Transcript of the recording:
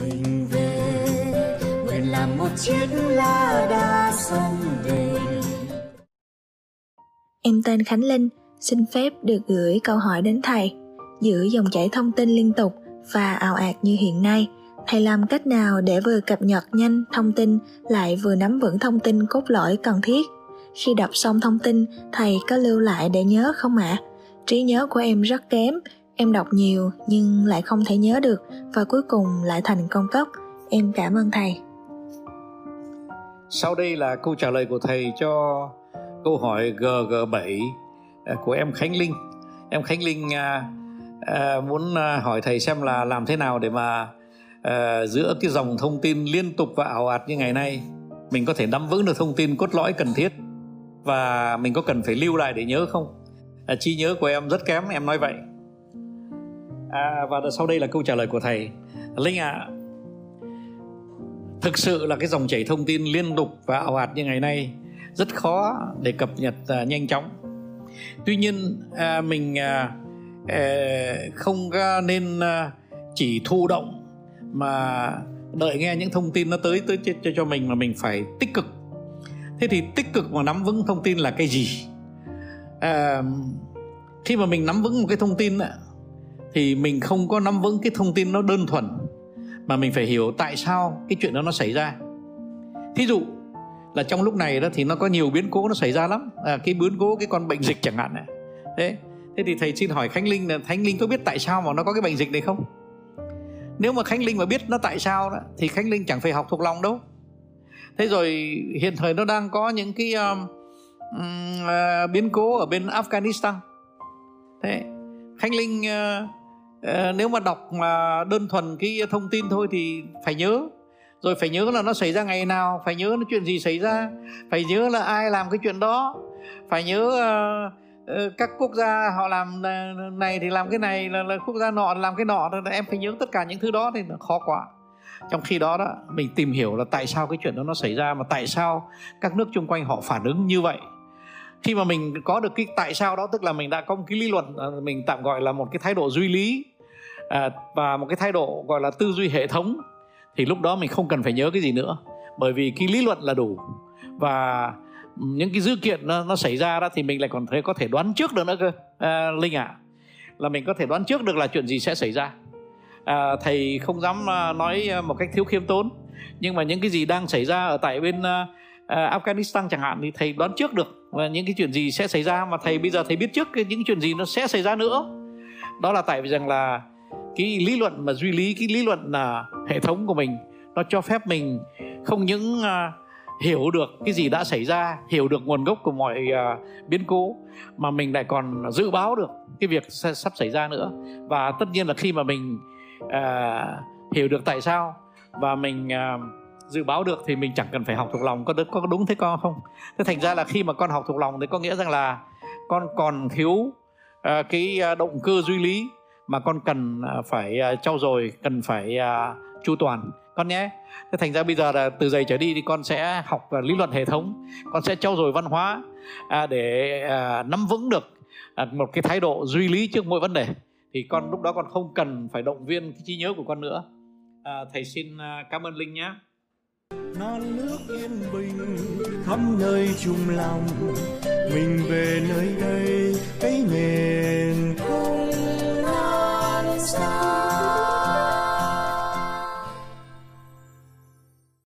mình về nguyện làm một chiếc lá đa sông về Em tên Khánh Linh, xin phép được gửi câu hỏi đến thầy. Giữa dòng chảy thông tin liên tục và ào ạt như hiện nay, thầy làm cách nào để vừa cập nhật nhanh thông tin lại vừa nắm vững thông tin cốt lõi cần thiết? Khi đọc xong thông tin, thầy có lưu lại để nhớ không ạ? À? Trí nhớ của em rất kém, em đọc nhiều nhưng lại không thể nhớ được và cuối cùng lại thành công cốc. Em cảm ơn thầy. Sau đây là câu trả lời của thầy cho câu hỏi GG7 à, của em Khánh Linh. Em Khánh Linh à, à, muốn à, hỏi thầy xem là làm thế nào để mà à, giữa cái dòng thông tin liên tục và ảo ạt như ngày nay mình có thể nắm vững được thông tin cốt lõi cần thiết và mình có cần phải lưu lại để nhớ không? À, trí nhớ của em rất kém, em nói vậy. À, và sau đây là câu trả lời của thầy. Linh ạ, à, thực sự là cái dòng chảy thông tin liên tục và ảo ạt như ngày nay rất khó để cập nhật à, nhanh chóng. Tuy nhiên à, mình à, à không nên à, chỉ thụ động mà đợi nghe những thông tin nó tới tới cho, cho mình mà mình phải tích cực. Thế thì tích cực mà nắm vững thông tin là cái gì? À, khi mà mình nắm vững một cái thông tin thì mình không có nắm vững cái thông tin nó đơn thuần mà mình phải hiểu tại sao cái chuyện đó nó xảy ra. Thí dụ là trong lúc này đó thì nó có nhiều biến cố nó xảy ra lắm. À, cái biến cố cái con bệnh dịch chẳng hạn này. Thế thế thì thầy xin hỏi khánh linh là khánh linh có biết tại sao mà nó có cái bệnh dịch này không? Nếu mà khánh linh mà biết nó tại sao đó thì khánh linh chẳng phải học thuộc lòng đâu. Thế rồi hiện thời nó đang có những cái um, uh, biến cố ở bên afghanistan. Thế khánh linh uh, Ờ, nếu mà đọc mà đơn thuần cái thông tin thôi thì phải nhớ. Rồi phải nhớ là nó xảy ra ngày nào phải nhớ nó chuyện gì xảy ra phải nhớ là ai làm cái chuyện đó phải nhớ uh, các quốc gia họ làm này thì làm cái này là, là quốc gia nọ làm cái nọ em phải nhớ tất cả những thứ đó thì nó khó quá. Trong khi đó đó mình tìm hiểu là tại sao cái chuyện đó nó xảy ra mà tại sao các nước chung quanh họ phản ứng như vậy. Khi mà mình có được cái tại sao đó tức là mình đã có một cái lý luận mình tạm gọi là một cái thái độ duy lý à, và một cái thái độ gọi là tư duy hệ thống thì lúc đó mình không cần phải nhớ cái gì nữa. Bởi vì cái lý luận là đủ. Và những cái dữ kiện nó, nó xảy ra đó thì mình lại còn thấy có thể đoán trước được nữa cơ. À, linh ạ à, là mình có thể đoán trước được là chuyện gì sẽ xảy ra. À, thầy không dám à, nói một cách thiếu khiêm tốn. Nhưng mà những cái gì đang xảy ra ở tại bên uh, Afghanistan chẳng hạn thì thầy đoán trước được và những cái chuyện gì sẽ xảy ra. Mà thầy bây giờ thầy biết trước những chuyện gì nó sẽ xảy ra nữa. Đó là tại vì rằng là cái lý luận mà duy lý cái lý luận là hệ thống của mình nó cho phép mình không những uh, hiểu được cái gì đã xảy ra hiểu được nguồn gốc của mọi uh, biến cố mà mình lại còn dự báo được cái việc sắp xảy ra nữa. Và tất nhiên là khi mà mình uh, hiểu được tại sao và mình uh, dự báo được thì mình chẳng cần phải học thuộc lòng. Có có đúng thế con không? Thế thành ra là khi mà con học thuộc lòng thì có nghĩa rằng là con còn thiếu uh, cái động cơ duy lý mà con cần à, phải à, trau dồi cần phải à, chu toàn. Con nhé thế thành ra bây giờ là từ giày trở đi thì con sẽ học lý luận hệ thống con sẽ trau dồi văn hóa để nắm vững được một cái thái độ duy lý trước mỗi vấn đề. Thì con lúc đó con không cần phải động viên cái trí nhớ của con nữa. À, thầy xin cảm ơn linh nhé. Non nước yên bình khắp nơi chung lòng. Mình về nơi đây cái nghề